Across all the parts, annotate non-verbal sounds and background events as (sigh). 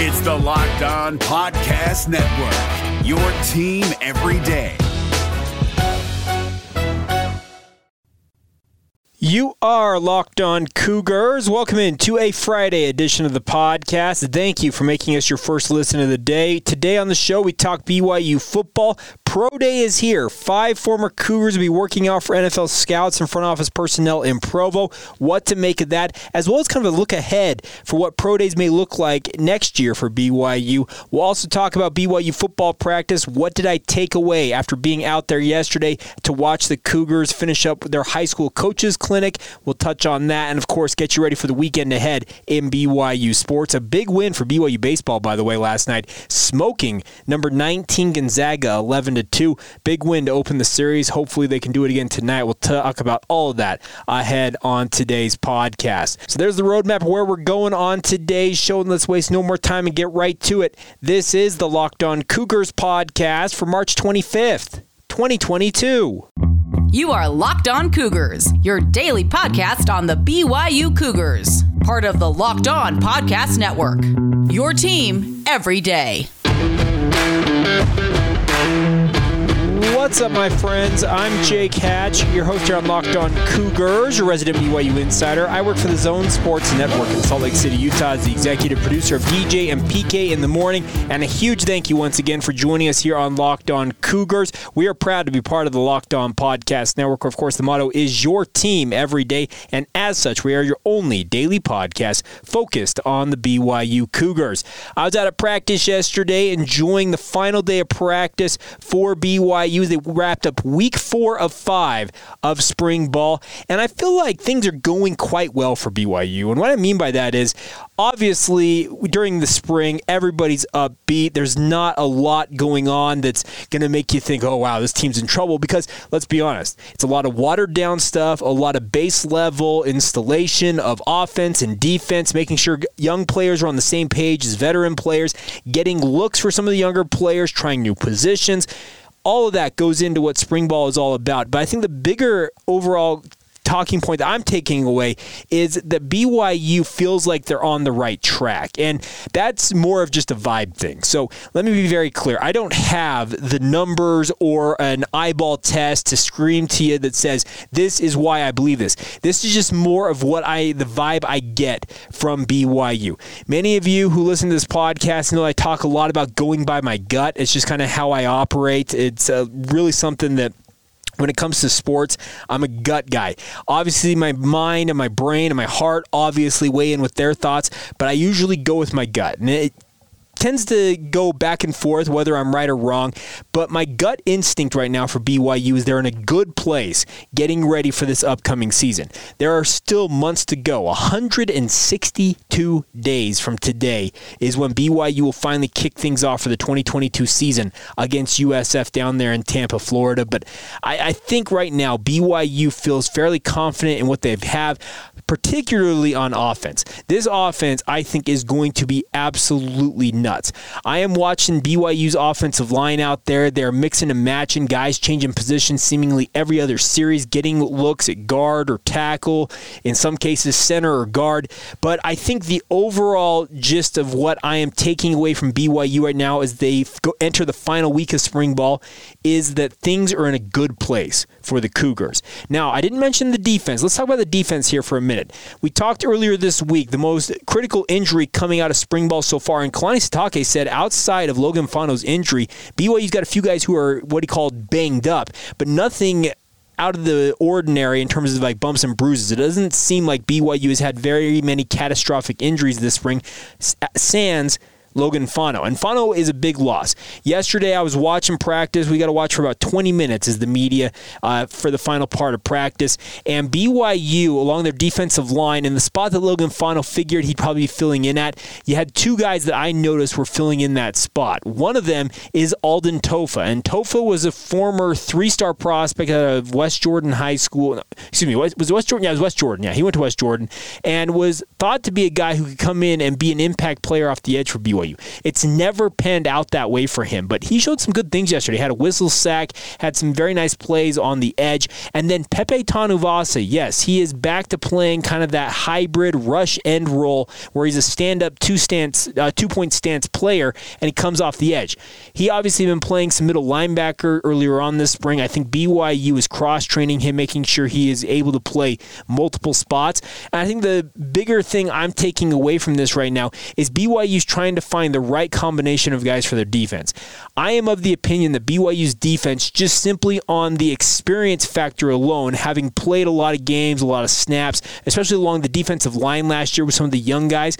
It's the Locked On Podcast Network, your team every day. You are locked on Cougars. Welcome in to a Friday edition of the podcast. Thank you for making us your first listen of the day. Today on the show, we talk BYU football. Pro Day is here. Five former Cougars will be working out for NFL scouts and front office personnel in Provo. What to make of that, as well as kind of a look ahead for what Pro Days may look like next year for BYU. We'll also talk about BYU football practice. What did I take away after being out there yesterday to watch the Cougars finish up their high school coaches clinic? We'll touch on that, and of course, get you ready for the weekend ahead in BYU sports. A big win for BYU baseball, by the way, last night, smoking number 19 Gonzaga 11 to 2. Big win to open the series. Hopefully, they can do it again tonight. We'll talk about all of that ahead on today's podcast. So, there's the roadmap where we're going on today's show. And let's waste no more time and get right to it. This is the Locked On Cougars podcast for March 25th, 2022. You are Locked On Cougars, your daily podcast on the BYU Cougars, part of the Locked On Podcast Network. Your team every day. What's up, my friends? I'm Jake Hatch, your host here on Locked On Cougars, your resident BYU insider. I work for the Zone Sports Network in Salt Lake City, Utah, as the executive producer of DJ and PK in the morning. And a huge thank you once again for joining us here on Locked On Cougars. We are proud to be part of the Locked On Podcast Network. Of course, the motto is your team every day. And as such, we are your only daily podcast focused on the BYU Cougars. I was out at practice yesterday enjoying the final day of practice for BYU. They wrapped up week four of five of spring ball, and I feel like things are going quite well for BYU. And what I mean by that is obviously during the spring, everybody's upbeat. There's not a lot going on that's going to make you think, oh, wow, this team's in trouble. Because let's be honest, it's a lot of watered down stuff, a lot of base level installation of offense and defense, making sure young players are on the same page as veteran players, getting looks for some of the younger players, trying new positions all of that goes into what spring ball is all about. But I think the bigger overall talking point that I'm taking away is that BYU feels like they're on the right track. And that's more of just a vibe thing. So let me be very clear. I don't have the numbers or an eyeball test to scream to you that says this is why I believe this. This is just more of what I the vibe I get from BYU. Many of you who listen to this podcast know I talk a lot about going by my gut. It's just kind of how I operate. It's uh, really something that when it comes to sports, I'm a gut guy. Obviously, my mind and my brain and my heart obviously weigh in with their thoughts, but I usually go with my gut. And it tends to go back and forth whether I'm right or wrong, but my gut instinct right now for BYU is they're in a good place getting ready for this upcoming season. There are still months to go. 162 days from today is when BYU will finally kick things off for the 2022 season against USF down there in Tampa, Florida. But I, I think right now BYU feels fairly confident in what they have, particularly on offense. This offense, I think, is going to be absolutely nuts. I am watching BYU's offensive line out there. They're mixing and matching, guys changing positions seemingly every other series, getting looks at guard or tackle, in some cases, center or guard. But I think the overall gist of what I am taking away from BYU right now as they go enter the final week of spring ball is that things are in a good place for the Cougars. Now, I didn't mention the defense. Let's talk about the defense here for a minute. We talked earlier this week, the most critical injury coming out of spring ball so far, and Kalani Sitake said outside of Logan Fano's injury, BYU's got a few guys who are what he called banged up, but nothing out of the ordinary in terms of like bumps and bruises. It doesn't seem like BYU has had very many catastrophic injuries this spring. Uh, Sans Logan Fano. And Fano is a big loss. Yesterday, I was watching practice. We got to watch for about 20 minutes as the media uh, for the final part of practice. And BYU, along their defensive line, in the spot that Logan Fano figured he'd probably be filling in at, you had two guys that I noticed were filling in that spot. One of them is Alden Tofa. And Tofa was a former three star prospect out of West Jordan High School. Excuse me, was it West Jordan? Yeah, it was West Jordan. Yeah, he went to West Jordan and was thought to be a guy who could come in and be an impact player off the edge for BYU. BYU. It's never panned out that way for him, but he showed some good things yesterday. He Had a whistle sack, had some very nice plays on the edge, and then Pepe Tanuvasa, yes, he is back to playing kind of that hybrid rush end role where he's a stand-up two stance, uh, two-point stance player, and he comes off the edge. He obviously been playing some middle linebacker earlier on this spring. I think BYU is cross-training him, making sure he is able to play multiple spots. And I think the bigger thing I'm taking away from this right now is BYU's trying to find the right combination of guys for their defense. I am of the opinion that BYU's defense, just simply on the experience factor alone, having played a lot of games, a lot of snaps, especially along the defensive line last year with some of the young guys,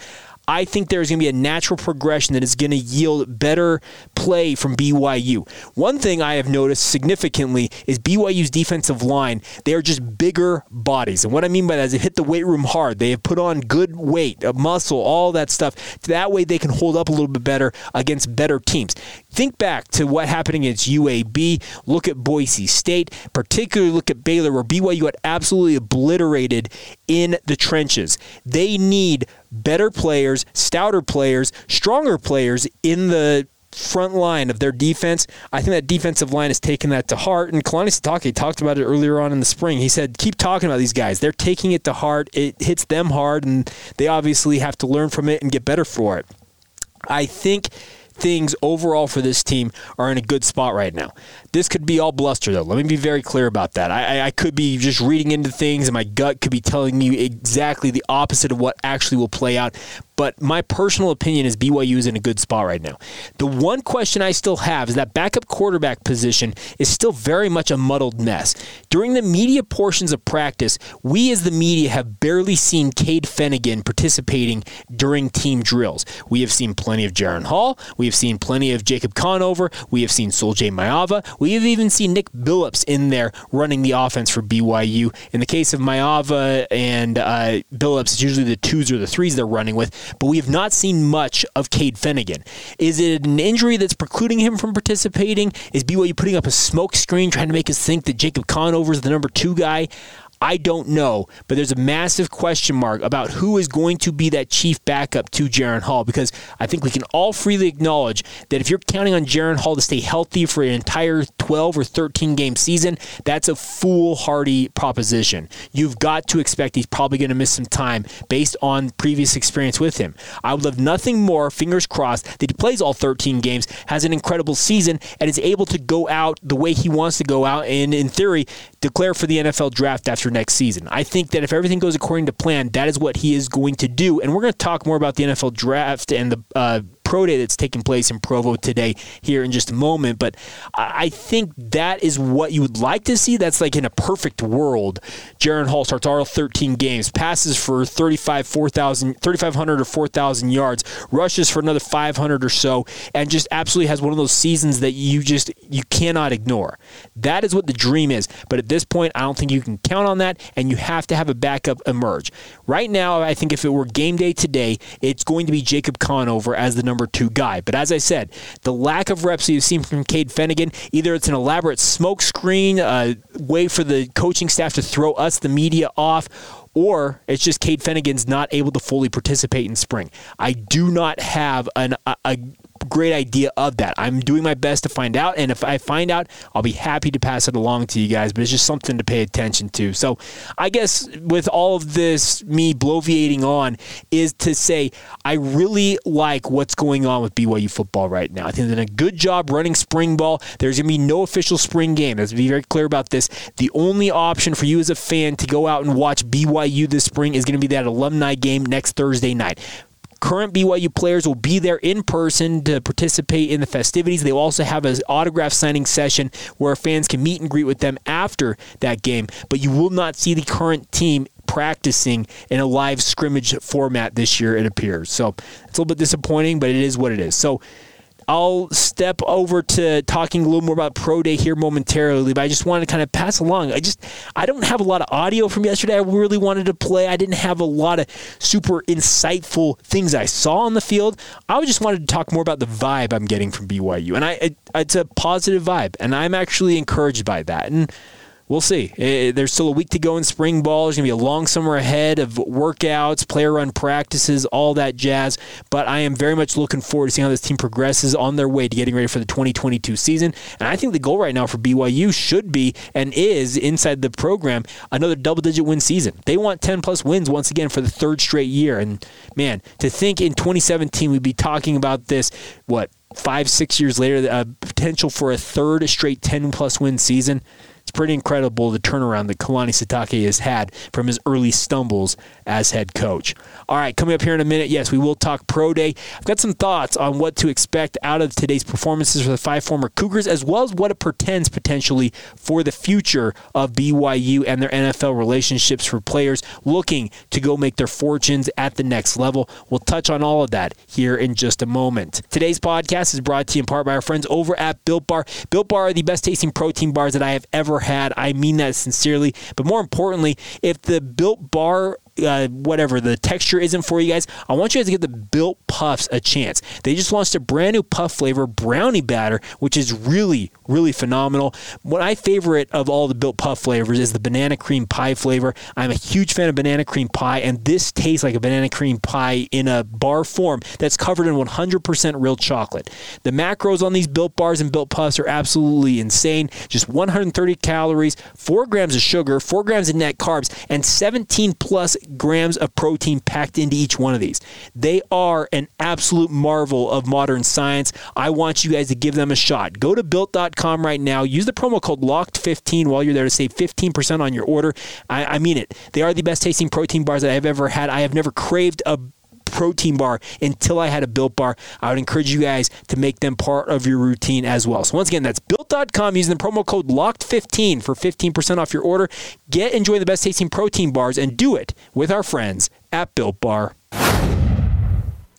I think there's going to be a natural progression that is going to yield better play from BYU. One thing I have noticed significantly is BYU's defensive line. They are just bigger bodies. And what I mean by that is they hit the weight room hard. They have put on good weight, uh, muscle, all that stuff. That way they can hold up a little bit better against better teams. Think back to what happened against UAB. Look at Boise State, particularly look at Baylor, where BYU got absolutely obliterated in the trenches. They need better players, stouter players, stronger players in the front line of their defense. I think that defensive line has taken that to heart. And Kalani Sitake talked about it earlier on in the spring. He said, keep talking about these guys. They're taking it to heart. It hits them hard, and they obviously have to learn from it and get better for it. I think things overall for this team are in a good spot right now. This could be all bluster, though. Let me be very clear about that. I, I could be just reading into things, and my gut could be telling me exactly the opposite of what actually will play out. But my personal opinion is BYU is in a good spot right now. The one question I still have is that backup quarterback position is still very much a muddled mess. During the media portions of practice, we as the media have barely seen Cade Fennegan participating during team drills. We have seen plenty of Jaren Hall. We have seen plenty of Jacob Conover. We have seen Sol-Jay Maiava. We have even seen Nick Billups in there running the offense for BYU. In the case of Maiava and uh, Billups, it's usually the twos or the threes they're running with but we have not seen much of Cade Fennegan. Is it an injury that's precluding him from participating? Is BYU putting up a smoke screen trying to make us think that Jacob Conover is the number two guy? I don't know, but there's a massive question mark about who is going to be that chief backup to Jaren Hall because I think we can all freely acknowledge that if you're counting on Jaren Hall to stay healthy for an entire 12 or 13 game season, that's a foolhardy proposition. You've got to expect he's probably going to miss some time based on previous experience with him. I would love nothing more, fingers crossed, that he plays all 13 games, has an incredible season, and is able to go out the way he wants to go out, and in theory, declare for the NFL draft after next season. I think that if everything goes according to plan, that is what he is going to do. And we're going to talk more about the NFL draft and the uh, pro day that's taking place in Provo today here in just a moment. But I think that is what you would like to see. That's like in a perfect world. Jaren Hall starts all 13 games, passes for 35, 4,000, 3,500 or 4,000 yards, rushes for another 500 or so, and just absolutely has one of those seasons that you just you cannot ignore. That is what the dream is. But at this point, I don't think you can count on that, and you have to have a backup emerge. Right now, I think if it were game day today, it's going to be Jacob Conover as the number number two guy. But as I said, the lack of reps you've seen from Cade Fennegan, either it's an elaborate smokescreen, a uh, way for the coaching staff to throw us, the media, off, or it's just Cade Fennegan's not able to fully participate in spring. I do not have an, a, a great idea of that. I'm doing my best to find out, and if I find out, I'll be happy to pass it along to you guys. But it's just something to pay attention to. So, I guess with all of this, me bloviating on is to say I really like what's going on with BYU football right now. I think they're doing a good job running spring ball. There's going to be no official spring game. Let's be very clear about this. The only option for you as a fan to go out and watch BYU this spring is going to be that alumni game next Thursday night. Current BYU players will be there in person to participate in the festivities. They will also have an autograph signing session where fans can meet and greet with them after that game. But you will not see the current team practicing in a live scrimmage format this year, it appears. So it's a little bit disappointing, but it is what it is. So I'll step over to talking a little more about Pro Day here momentarily, but I just wanted to kind of pass along. I just I don't have a lot of audio from yesterday. I really wanted to play. I didn't have a lot of super insightful things I saw on the field. I just wanted to talk more about the vibe I'm getting from BYU, and I it, it's a positive vibe, and I'm actually encouraged by that. And we'll see. Eh, there's still a week to go in spring ball. There's going to be a long summer ahead of workouts, player run practices, all that jazz. But I am very much looking forward to seeing how this team progresses on their way to getting ready for the 2022 season. And I think the goal right now for BYU should be and is inside the program another double digit win season. They want 10 plus wins once again for the third straight year. And man, to think in 2017 we'd be talking about this, what, five, six years later, a potential for a third straight 10 plus win season. It's pretty incredible the turnaround that Kalani Sitake has had from his early stumbles as head coach. All right, coming up here in a minute, yes, we will talk pro day. I've got some thoughts on what to expect out of today's performances for the five former Cougars, as well as what it portends potentially for the future of BYU and their NFL relationships for players looking to go make their fortunes at the next level. We'll touch on all of that here in just a moment. Today's podcast is brought to you in part by our friends over at Built Bar. Built Bar are the best tasting protein bars that I have ever had. I mean that sincerely. But more importantly, if the Built Bar uh, whatever the texture isn't for you guys, I want you guys to give the Built Puffs a chance. They just launched a brand new puff flavor brownie batter, which is really, really phenomenal. My favorite of all the Built Puff flavors is the banana cream pie flavor. I'm a huge fan of banana cream pie, and this tastes like a banana cream pie in a bar form that's covered in 100% real chocolate. The macros on these Built Bars and Built Puffs are absolutely insane. Just 130 calories, 4 grams of sugar, 4 grams of net carbs, and 17 plus grams of protein packed into each one of these. They are an absolute marvel of modern science. I want you guys to give them a shot. Go to built.com right now. Use the promo code LOCKED15 while you're there to save 15% on your order. I, I mean it. They are the best tasting protein bars that I have ever had. I have never craved a protein bar until I had a built bar. I would encourage you guys to make them part of your routine as well. So once again, that's built.com using the promo code locked15 for 15% off your order. Get enjoy the best tasting protein bars and do it with our friends at Built Bar.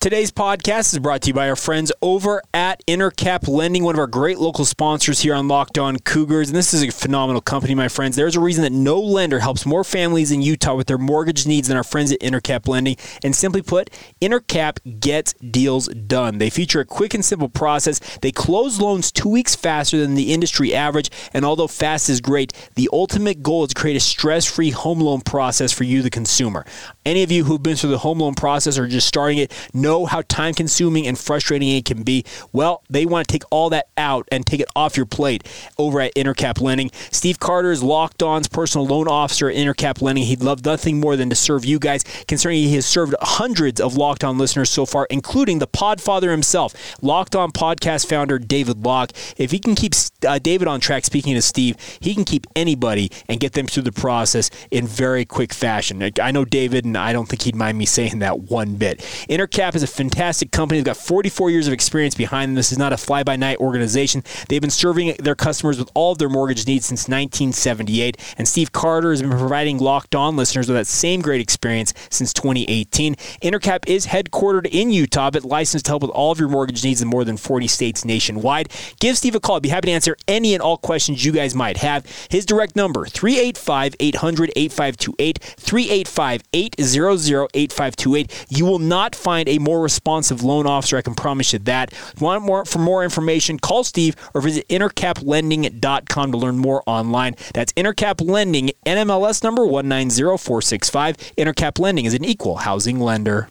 Today's podcast is brought to you by our friends over at Intercap Lending, one of our great local sponsors here on Locked On Cougars. And this is a phenomenal company, my friends. There's a reason that no lender helps more families in Utah with their mortgage needs than our friends at Intercap Lending. And simply put, Intercap gets deals done. They feature a quick and simple process. They close loans two weeks faster than the industry average. And although fast is great, the ultimate goal is to create a stress free home loan process for you, the consumer. Any of you who've been through the home loan process or just starting it know how time consuming and frustrating it can be. Well, they want to take all that out and take it off your plate over at Intercap Lending. Steve Carter is Locked On's personal loan officer at Intercap Lending. He'd love nothing more than to serve you guys, considering he has served hundreds of Locked On listeners so far, including the Podfather himself, Locked On podcast founder David Locke. If he can keep uh, David on track, speaking to Steve, he can keep anybody and get them through the process in very quick fashion. I know David, and I don't think he'd mind me saying that one bit. Intercap is a fantastic company. They've got 44 years of experience behind them. This is not a fly by night organization. They've been serving their customers with all of their mortgage needs since 1978. And Steve Carter has been providing locked on listeners with that same great experience since 2018. Intercap is headquartered in Utah, but licensed to help with all of your mortgage needs in more than 40 states nationwide. Give Steve a call. I'd be happy to answer any and all questions you guys might have. His direct number, 385 800 8528, 385 800 8528. You will not find a more responsive loan officer. I can promise you that. Want more for more information? Call Steve or visit intercaplending.com to learn more online. That's Intercap Lending, NMLS number 190465. Intercap Lending is an equal housing lender.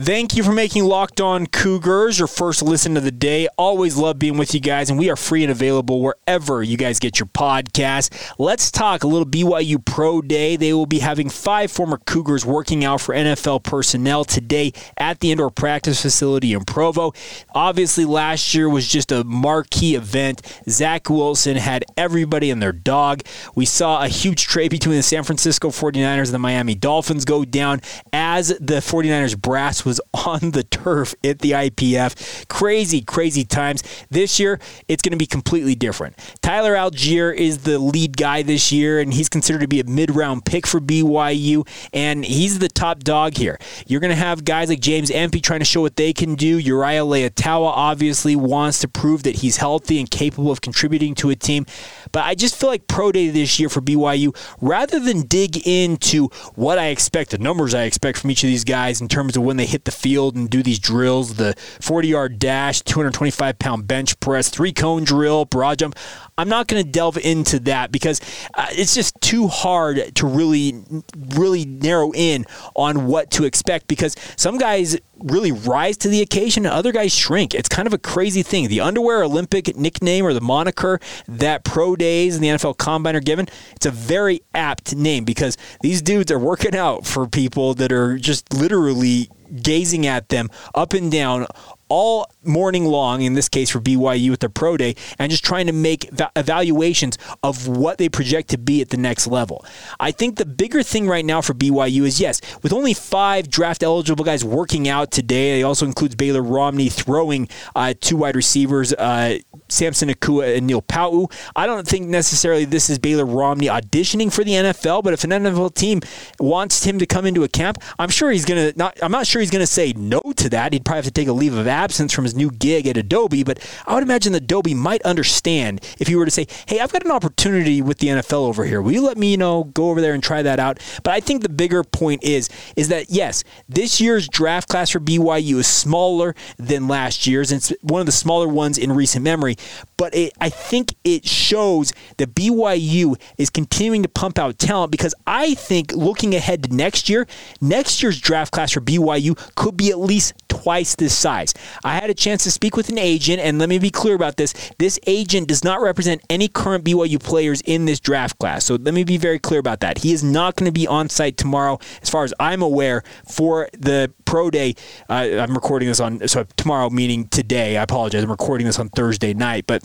Thank you for making Locked On Cougars your first listen of the day. Always love being with you guys, and we are free and available wherever you guys get your podcast. Let's talk a little BYU Pro Day. They will be having five former Cougars working out for NFL personnel today at the indoor practice facility in Provo. Obviously, last year was just a marquee event. Zach Wilson had everybody and their dog. We saw a huge trade between the San Francisco 49ers and the Miami Dolphins go down as the 49ers brass was (laughs) on the turf at the IPF. Crazy, crazy times. This year, it's going to be completely different. Tyler Allgeier is the lead guy this year, and he's considered to be a mid round pick for BYU, and he's the top dog here. You're going to have guys like James Empey trying to show what they can do. Uriah Leiataua obviously wants to prove that he's healthy and capable of contributing to a team. But I just feel like Pro Day this year for BYU, rather than dig into what I expect, the numbers I expect from each of these guys in terms of when they hit hit the field and do these drills the 40 yard dash, 225 pound bench press, three cone drill, broad jump. I'm not going to delve into that because uh, it's just too hard to really, really narrow in on what to expect because some guys really rise to the occasion and other guys shrink. It's kind of a crazy thing. The underwear Olympic nickname or the moniker that pro days and the NFL combine are given, it's a very apt name because these dudes are working out for people that are just literally gazing at them up and down all morning long, in this case for BYU with their pro day, and just trying to make evaluations of what they project to be at the next level. I think the bigger thing right now for BYU is yes, with only five draft eligible guys working out today, it also includes Baylor Romney throwing uh, two wide receivers, uh, Samson Nacua and Neil Pau'u. I don't think necessarily this is Baylor Romney auditioning for the NFL, but if an NFL team wants him to come into a camp, I'm sure he's going to not. I'm not sure he's going to say no to that. He'd probably have to take a leave of absence from his new gig at Adobe, but I would imagine that Adobe might understand if you were to say, "Hey, I've got an opportunity with the NFL over here. Will you let me, you know, go over there and try that out?" But I think the bigger point is is that yes, this year's draft class for BYU is smaller than last year's, and it's one of the smaller ones in recent memory. But it, I think it shows that BYU is continuing to pump out talent because I think looking ahead to next year, next year's draft class for BYU could be at least twice this size. I had a chance to speak with an agent, and let me be clear about this. This agent does not represent any current BYU players in this draft class. So let me be very clear about that. He is not going to be on site tomorrow, as far as I'm aware, for the pro day. Uh, I'm recording this on, so tomorrow, meaning today. I apologize. I'm recording this on Thursday night, but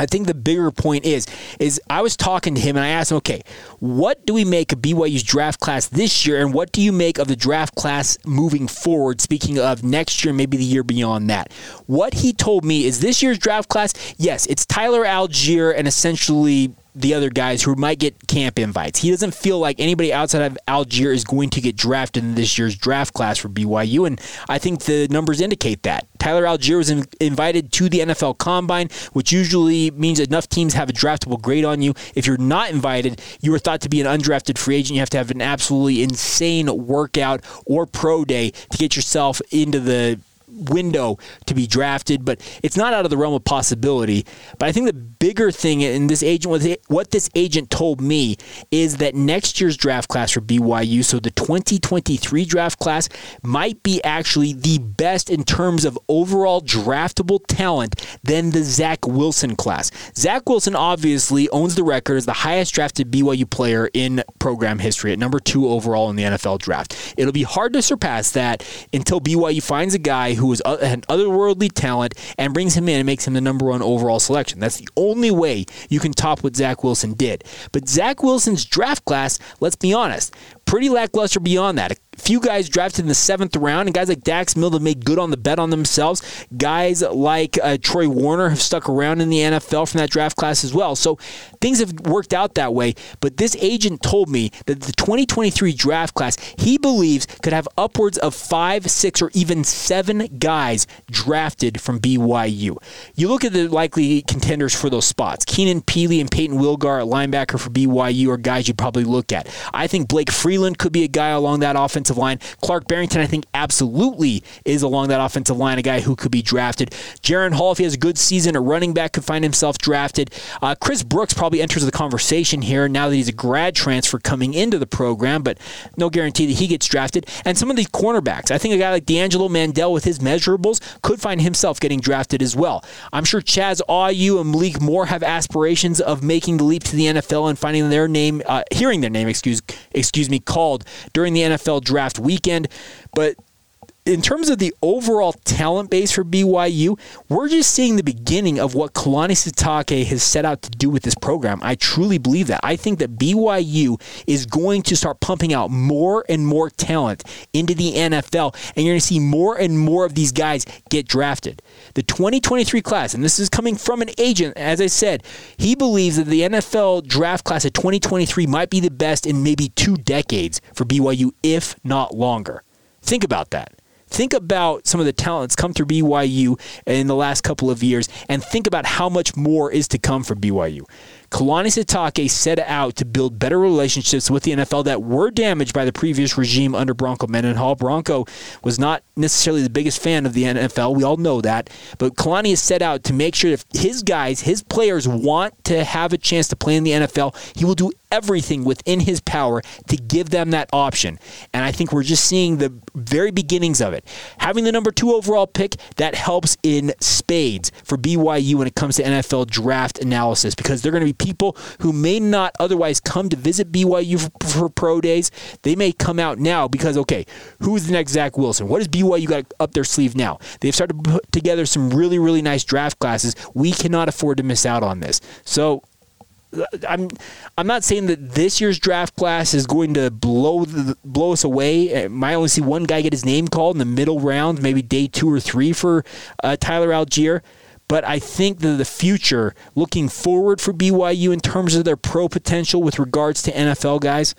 I think the bigger point is is I was talking to him and I asked him, okay, what do we make of BYU's draft class this year, and what do you make of the draft class moving forward? Speaking of next year, maybe the year beyond that. What he told me is this year's draft class, yes, it's Tyler Allgeier and essentially the other guys who might get camp invites. He doesn't feel like anybody outside of Allgeier is going to get drafted in this year's draft class for BYU, and I think the numbers indicate that. Tyler Allgeier was in, invited to the NFL Combine, which usually means enough teams have a draftable grade on you. If you're not invited, you are thought to be an undrafted free agent. You have to have an absolutely insane workout or pro day to get yourself into the window to be drafted, but it's not out of the realm of possibility. But I think the bigger thing in this agent, was what this agent told me, is that next year's draft class for BYU, so the 2023 draft class, might be actually the best in terms of overall draftable talent than the Zach Wilson class. Zach Wilson obviously owns the record as the highest drafted BYU player in program history at number two overall in the NFL draft. It'll be hard to surpass that until BYU finds a guy who is uh, an otherworldly talent and brings him in and makes him the number one overall selection. That's the only way you can top what Zach Wilson did. But Zach Wilson's draft class, let's be honest, pretty lackluster beyond that A few guys drafted in the seventh round, and guys like Dax Milne have made good on the bet on themselves. Guys like uh, Troy Warner have stuck around in the NFL from that draft class as well. So things have worked out that way. But this agent told me that the 2023 draft class he believes could have upwards of five, six, or even seven guys drafted from BYU. You look at the likely contenders for those spots. Keenan Pili and Payton Wilgar, linebacker for BYU, are guys you'd probably look at. I think Blake Freeland could be a guy along that offensive line. Clark Barrington, I think, absolutely is along that offensive line, a guy who could be drafted. Jaren Hall, if he has a good season, a running back could find himself drafted. Uh, Chris Brooks probably enters the conversation here now that he's a grad transfer coming into the program, but no guarantee that he gets drafted. And some of these cornerbacks, I think a guy like D'Angelo Mandell with his measurables could find himself getting drafted as well. I'm sure Chaz Ayu and Malik Moore have aspirations of making the leap to the NFL and finding their name, uh, hearing their name, excuse excuse me, called during the NFL draft weekend. But in terms of the overall talent base for BYU, we're just seeing the beginning of what Kalani Sitake has set out to do with this program. I truly believe that. I think that BYU is going to start pumping out more and more talent into the NFL, and you're going to see more and more of these guys get drafted. The 2023 class, and this is coming from an agent, as I said, he believes that the NFL draft class of 2023 might be the best in maybe two decades for BYU, if not longer. Think about that. Think about some of the talent that's come through BYU in the last couple of years and think about how much more is to come for BYU. Kalani Sitake set out to build better relationships with the NFL that were damaged by the previous regime under Bronco Mendenhall. Bronco was not necessarily the biggest fan of the NFL. We all know that. But Kalani has set out to make sure that his guys, his players want to have a chance to play in the NFL, he will do everything within his power to give them that option. And I think we're just seeing the very beginnings of it. Having the number two overall pick, that helps in spades for BYU when it comes to NFL draft analysis because they're going to be people who may not otherwise come to visit BYU for, for pro days. They may come out now because, okay, who's the next Zach Wilson? What does BYU got up their sleeve now? They've started to put together some really, really nice draft classes. We cannot afford to miss out on this. So I'm I'm not saying that this year's draft class is going to blow the, blow us away. I might only see one guy get his name called in the middle round, maybe day two or three for uh, Tyler Allgeier. But I think that the future, looking forward for BYU in terms of their pro potential with regards to NFL guys,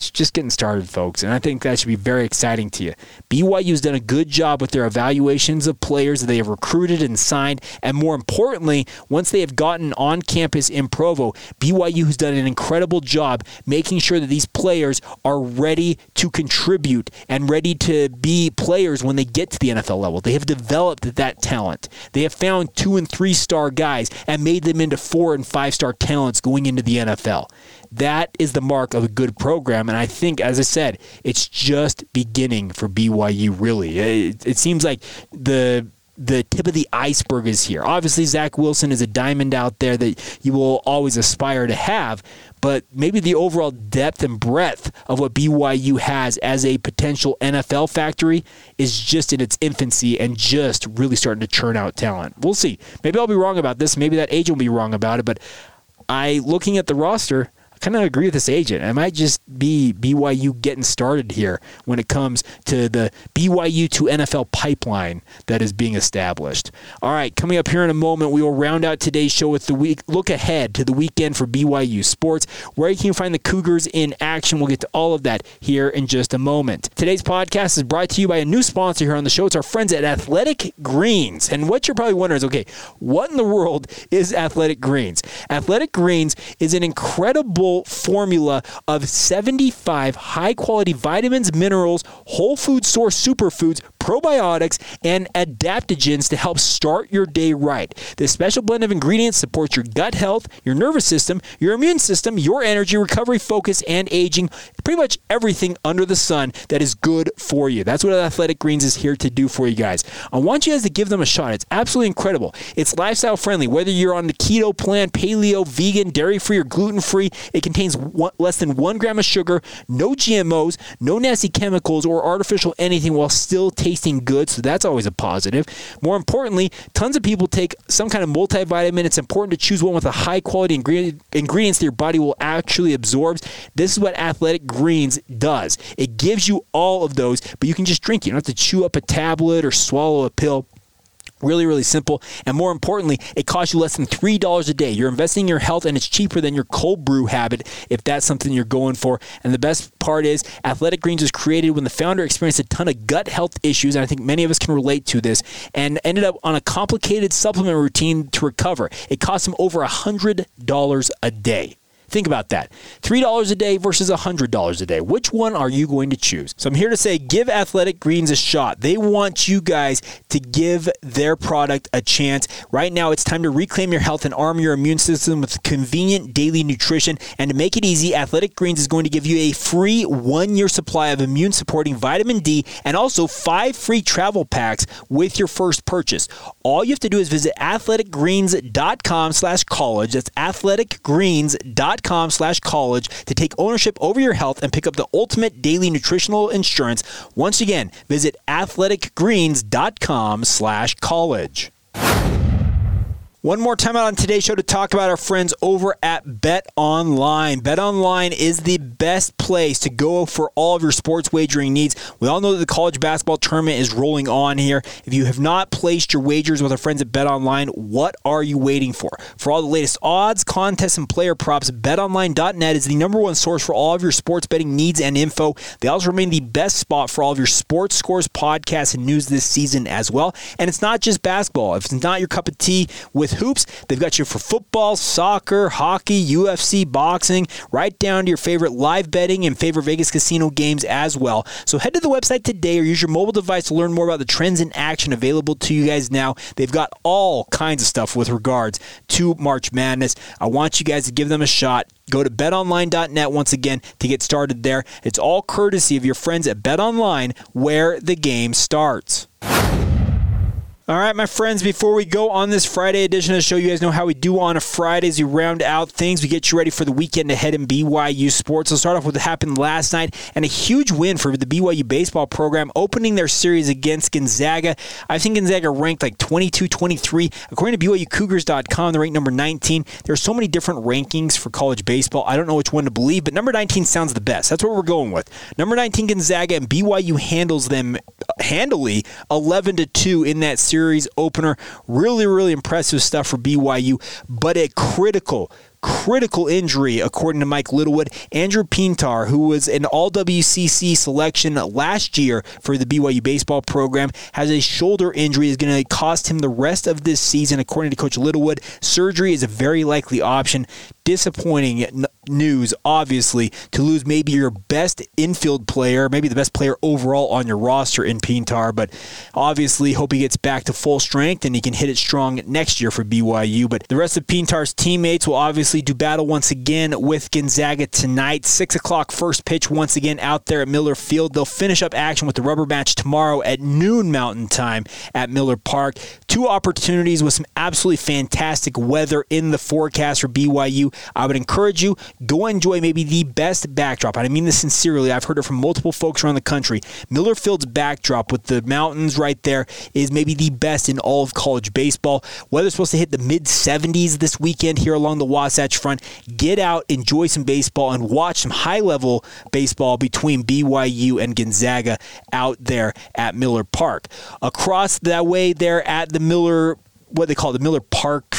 it's just getting started, folks, and I think that should be very exciting to you. BYU's done a good job with their evaluations of players that they have recruited and signed, and more importantly, once they have gotten on campus in Provo, BYU has done an incredible job making sure that these players are ready to contribute and ready to be players when they get to the NFL level. They have developed that talent. They have found two and three star guys and made them into four and five star talents going into the NFL. That is the mark of a good program. And I think, as I said, it's just beginning for BYU, really. It, it seems like the the tip of the iceberg is here. Obviously, Zach Wilson is a diamond out there that you will always aspire to have, but maybe the overall depth and breadth of what BYU has as a potential NFL factory is just in its infancy and just really starting to churn out talent. We'll see. Maybe I'll be wrong about this. Maybe that agent will be wrong about it, but I looking at the roster, kind of agree with this agent. It might just be BYU getting started here when it comes to the BYU to NFL pipeline that is being established. All right, coming up here in a moment, we will round out today's show with the week look ahead to the weekend for BYU sports, where you can find the Cougars in action. We'll get to all of that here in just a moment. Today's podcast is brought to you by a new sponsor here on the show. It's our friends at Athletic Greens. And what you're probably wondering is, okay, what in the world is Athletic Greens? Athletic Greens is an incredible formula of 75 high quality vitamins, minerals, whole food source superfoods, probiotics, and adaptogens to help start your day right. This special blend of ingredients supports your gut health, your nervous system, your immune system, your energy, recovery, focus, and aging. Pretty much everything under the sun that is good for you. That's what Athletic Greens is here to do for you guys. I want you guys to give them a shot. It's absolutely incredible. It's lifestyle friendly, whether you're on the keto plan, paleo, vegan, dairy free, or gluten free. It contains one, less than one gram of sugar, no GMOs, no nasty chemicals or artificial anything while still tasting good. So that's always a positive. More importantly, tons of people take some kind of multivitamin. It's important to choose one with a high quality ingredient, ingredients that your body will actually absorb. This is what Athletic Greens does. It gives you all of those, but you can just drink. You don't have to chew up a tablet or swallow a pill. Really, really simple. And more importantly, it costs you less than $3 a day. You're investing in your health and it's cheaper than your cold brew habit if that's something you're going for. And the best part is, Athletic Greens was created when the founder experienced a ton of gut health issues. And I think many of us can relate to this and ended up on a complicated supplement routine to recover. It cost him over $100 a day. Think about that. $3 a day versus $100 a day. Which one are you going to choose? So I'm here to say give Athletic Greens a shot. They want you guys to give their product a chance. Right now, it's time to reclaim your health and arm your immune system with convenient daily nutrition. And to make it easy, Athletic Greens is going to give you a free one year supply of immune supporting vitamin D and also five free travel packs with your first purchase. All you have to do is visit athleticgreens.com slash college. That's athleticgreens.com com slash college to take ownership over your health and pick up the ultimate daily nutritional insurance. Once again, visit athleticgreens.com slash college. One more time out on today's show to talk about our friends over at Bet Online. Bet Online is the best place to go for all of your sports wagering needs. We all know that the college basketball tournament is rolling on here. If you have not placed your wagers with our friends at Bet Online, what are you waiting for? For all the latest odds, contests, and player props, betonline.net is the number one source for all of your sports betting needs and info. They also remain the best spot for all of your sports scores, podcasts, and news this season as well. And it's not just basketball. If it's not your cup of tea with with hoops. They've got you for football, soccer, hockey, UFC, boxing, right down to your favorite live betting and favorite Vegas casino games as well. So head to the website today or use your mobile device to learn more about the trends in action available to you guys now. They've got all kinds of stuff with regards to March Madness. I want you guys to give them a shot. Go to betonline.net once again to get started there. It's all courtesy of your friends at BetOnline where the game starts. All right, my friends, before we go on this Friday edition of the show, you guys know how we do on a Friday as we round out things. We get you ready for the weekend ahead in BYU sports. Let's start off with what happened last night and a huge win for the BYU baseball program, opening their series against Gonzaga. I think Gonzaga ranked like 22 23. According to BYUCougars.com, they're ranked number 19. There are so many different rankings for college baseball. I don't know which one to believe, but number 19 sounds the best. That's what we're going with. Number 19 Gonzaga, and BYU handles them handily 11 to 2 in that series series opener. Really, really impressive stuff for BYU, but a critical critical injury, according to Mike Littlewood. Andrew Pintar, who was an all WCC selection last year for the BYU baseball program, has a shoulder injury is going to cost him the rest of this season, according to Coach Littlewood. Surgery is a very likely option. Disappointing news, obviously, to lose maybe your best infield player, maybe the best player overall on your roster in Pintar. But obviously, hope he gets back to full strength and he can hit it strong next year for BYU. But the rest of Pintar's teammates will obviously do battle once again with Gonzaga tonight. Six o'clock first pitch once again out there at Miller Field. They'll finish up action with the rubber match tomorrow at noon Mountain Time at Miller Park. Two opportunities with some absolutely fantastic weather in the forecast for BYU. I would encourage you go enjoy maybe the best backdrop. I mean this sincerely. I've heard it from multiple folks around the country. Miller Field's backdrop with the mountains right there is maybe the best in all of college baseball. Weather's supposed to hit the mid 70s this weekend here along the Wasatch Front. Get out, enjoy some baseball, and watch some high level baseball between BYU and Gonzaga out there at Miller Park. Across that way, there at the Miller what they call the Miller Park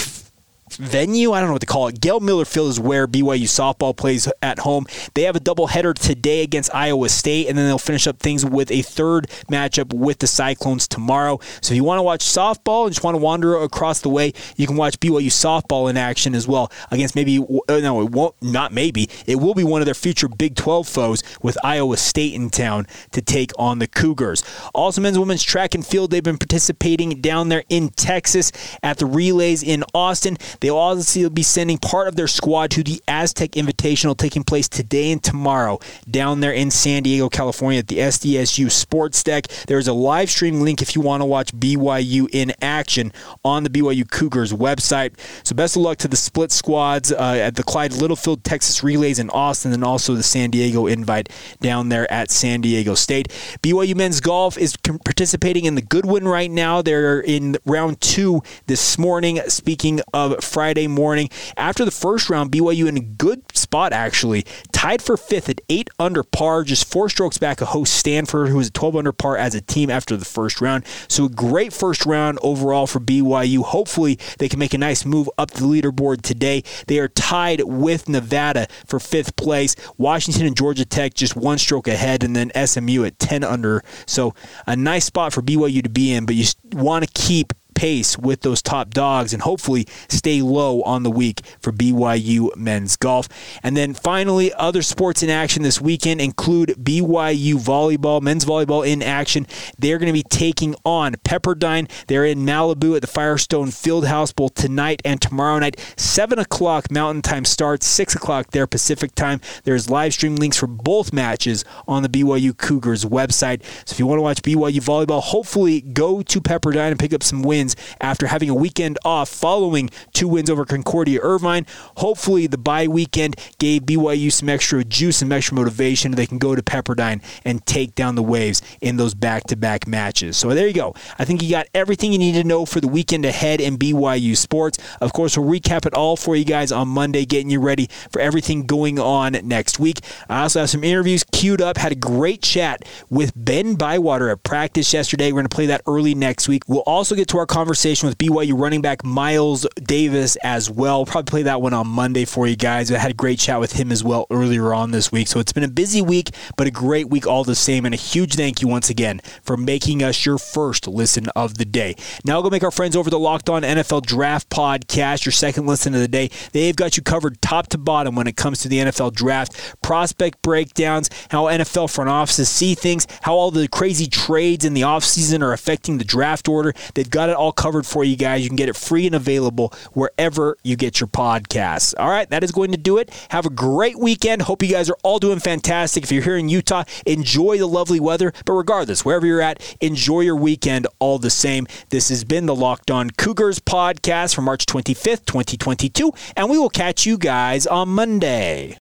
venue. I don't know what to call it. Gail Miller Field is where BYU softball plays at home. They have a doubleheader today against Iowa State, and then they'll finish up things with a third matchup with the Cyclones tomorrow. So if you want to watch softball and just want to wander across the way, you can watch BYU softball in action as well against maybe uh, no, it won't not maybe it will be one of their future Big 12 foes with Iowa State in town to take on the Cougars. Also, men's women's track and field. They've been participating down there in Texas at the relays in Austin. They'll obviously be sending part of their squad to the Aztec Invitational taking place today and tomorrow down there in San Diego, California at the SDSU Sports Deck. There's a live stream link if you want to watch BYU in action on the BYU Cougars website. So best of luck to the split squads uh, at the Clyde Littlefield Texas Relays in Austin and also the San Diego invite down there at San Diego State. BYU men's golf is participating in the Goodwin right now. They're in round two this morning. Speaking of Friday morning. After the first round, BYU in a good spot, actually. Tied for fifth at eight under par, just four strokes back of host Stanford, who was at 12 under par as a team after the first round. So a great first round overall for BYU. Hopefully, they can make a nice move up the leaderboard today. They are tied with Nevada for fifth place. Washington and Georgia Tech just one stroke ahead, and then SMU at 10 under. So a nice spot for BYU to be in, but you want to keep pace with those top dogs and hopefully stay low on the week for BYU men's golf. And then finally, other sports in action this weekend include BYU volleyball, men's volleyball in action. They're going to be taking on Pepperdine. They're in Malibu at the Firestone Fieldhouse both tonight and tomorrow night. 7 o'clock Mountain Time starts, 6 o'clock there Pacific Time. There's live stream links for both matches on the BYU Cougars website. So if you want to watch BYU volleyball, hopefully go to Pepperdine and pick up some wins wins after having a weekend off following two wins over Concordia Irvine. Hopefully, the bye weekend gave BYU some extra juice and extra motivation. They can go to Pepperdine and take down the Waves in those back to back matches. So there you go. I think you got everything you need to know for the weekend ahead in BYU sports. Of course, we'll recap it all for you guys on Monday, getting you ready for everything going on next week. I also have some interviews queued up. Had a great chat with Ben Bywater at practice yesterday. We're going to play that early next week. We'll also get to our conversation with BYU running back Miles Davis as well. Probably play that one on Monday for you guys. I had a great chat with him as well earlier on this week. So it's been a busy week, but a great week all the same. And a huge thank you once again for making us your first listen of the day. Now go make our friends over the Locked On NFL Draft Podcast your second listen of the day. They've got you covered top to bottom when it comes to the NFL draft, prospect breakdowns, how NFL front offices see things, how all the crazy trades in the offseason are affecting the draft order. They've got it all covered for you guys. You can get it free and available wherever you get your podcasts. All right, that is going to do it. Have a great weekend. Hope you guys are all doing fantastic. If you're here in Utah, enjoy the lovely weather. But regardless, wherever you're at, enjoy your weekend all the same. This has been the Locked On Cougars podcast for March 25th, 2022, and we will catch you guys on Monday.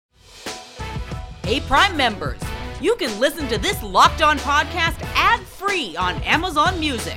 Hey, Prime members, you can listen to this Locked On podcast ad free on Amazon Music.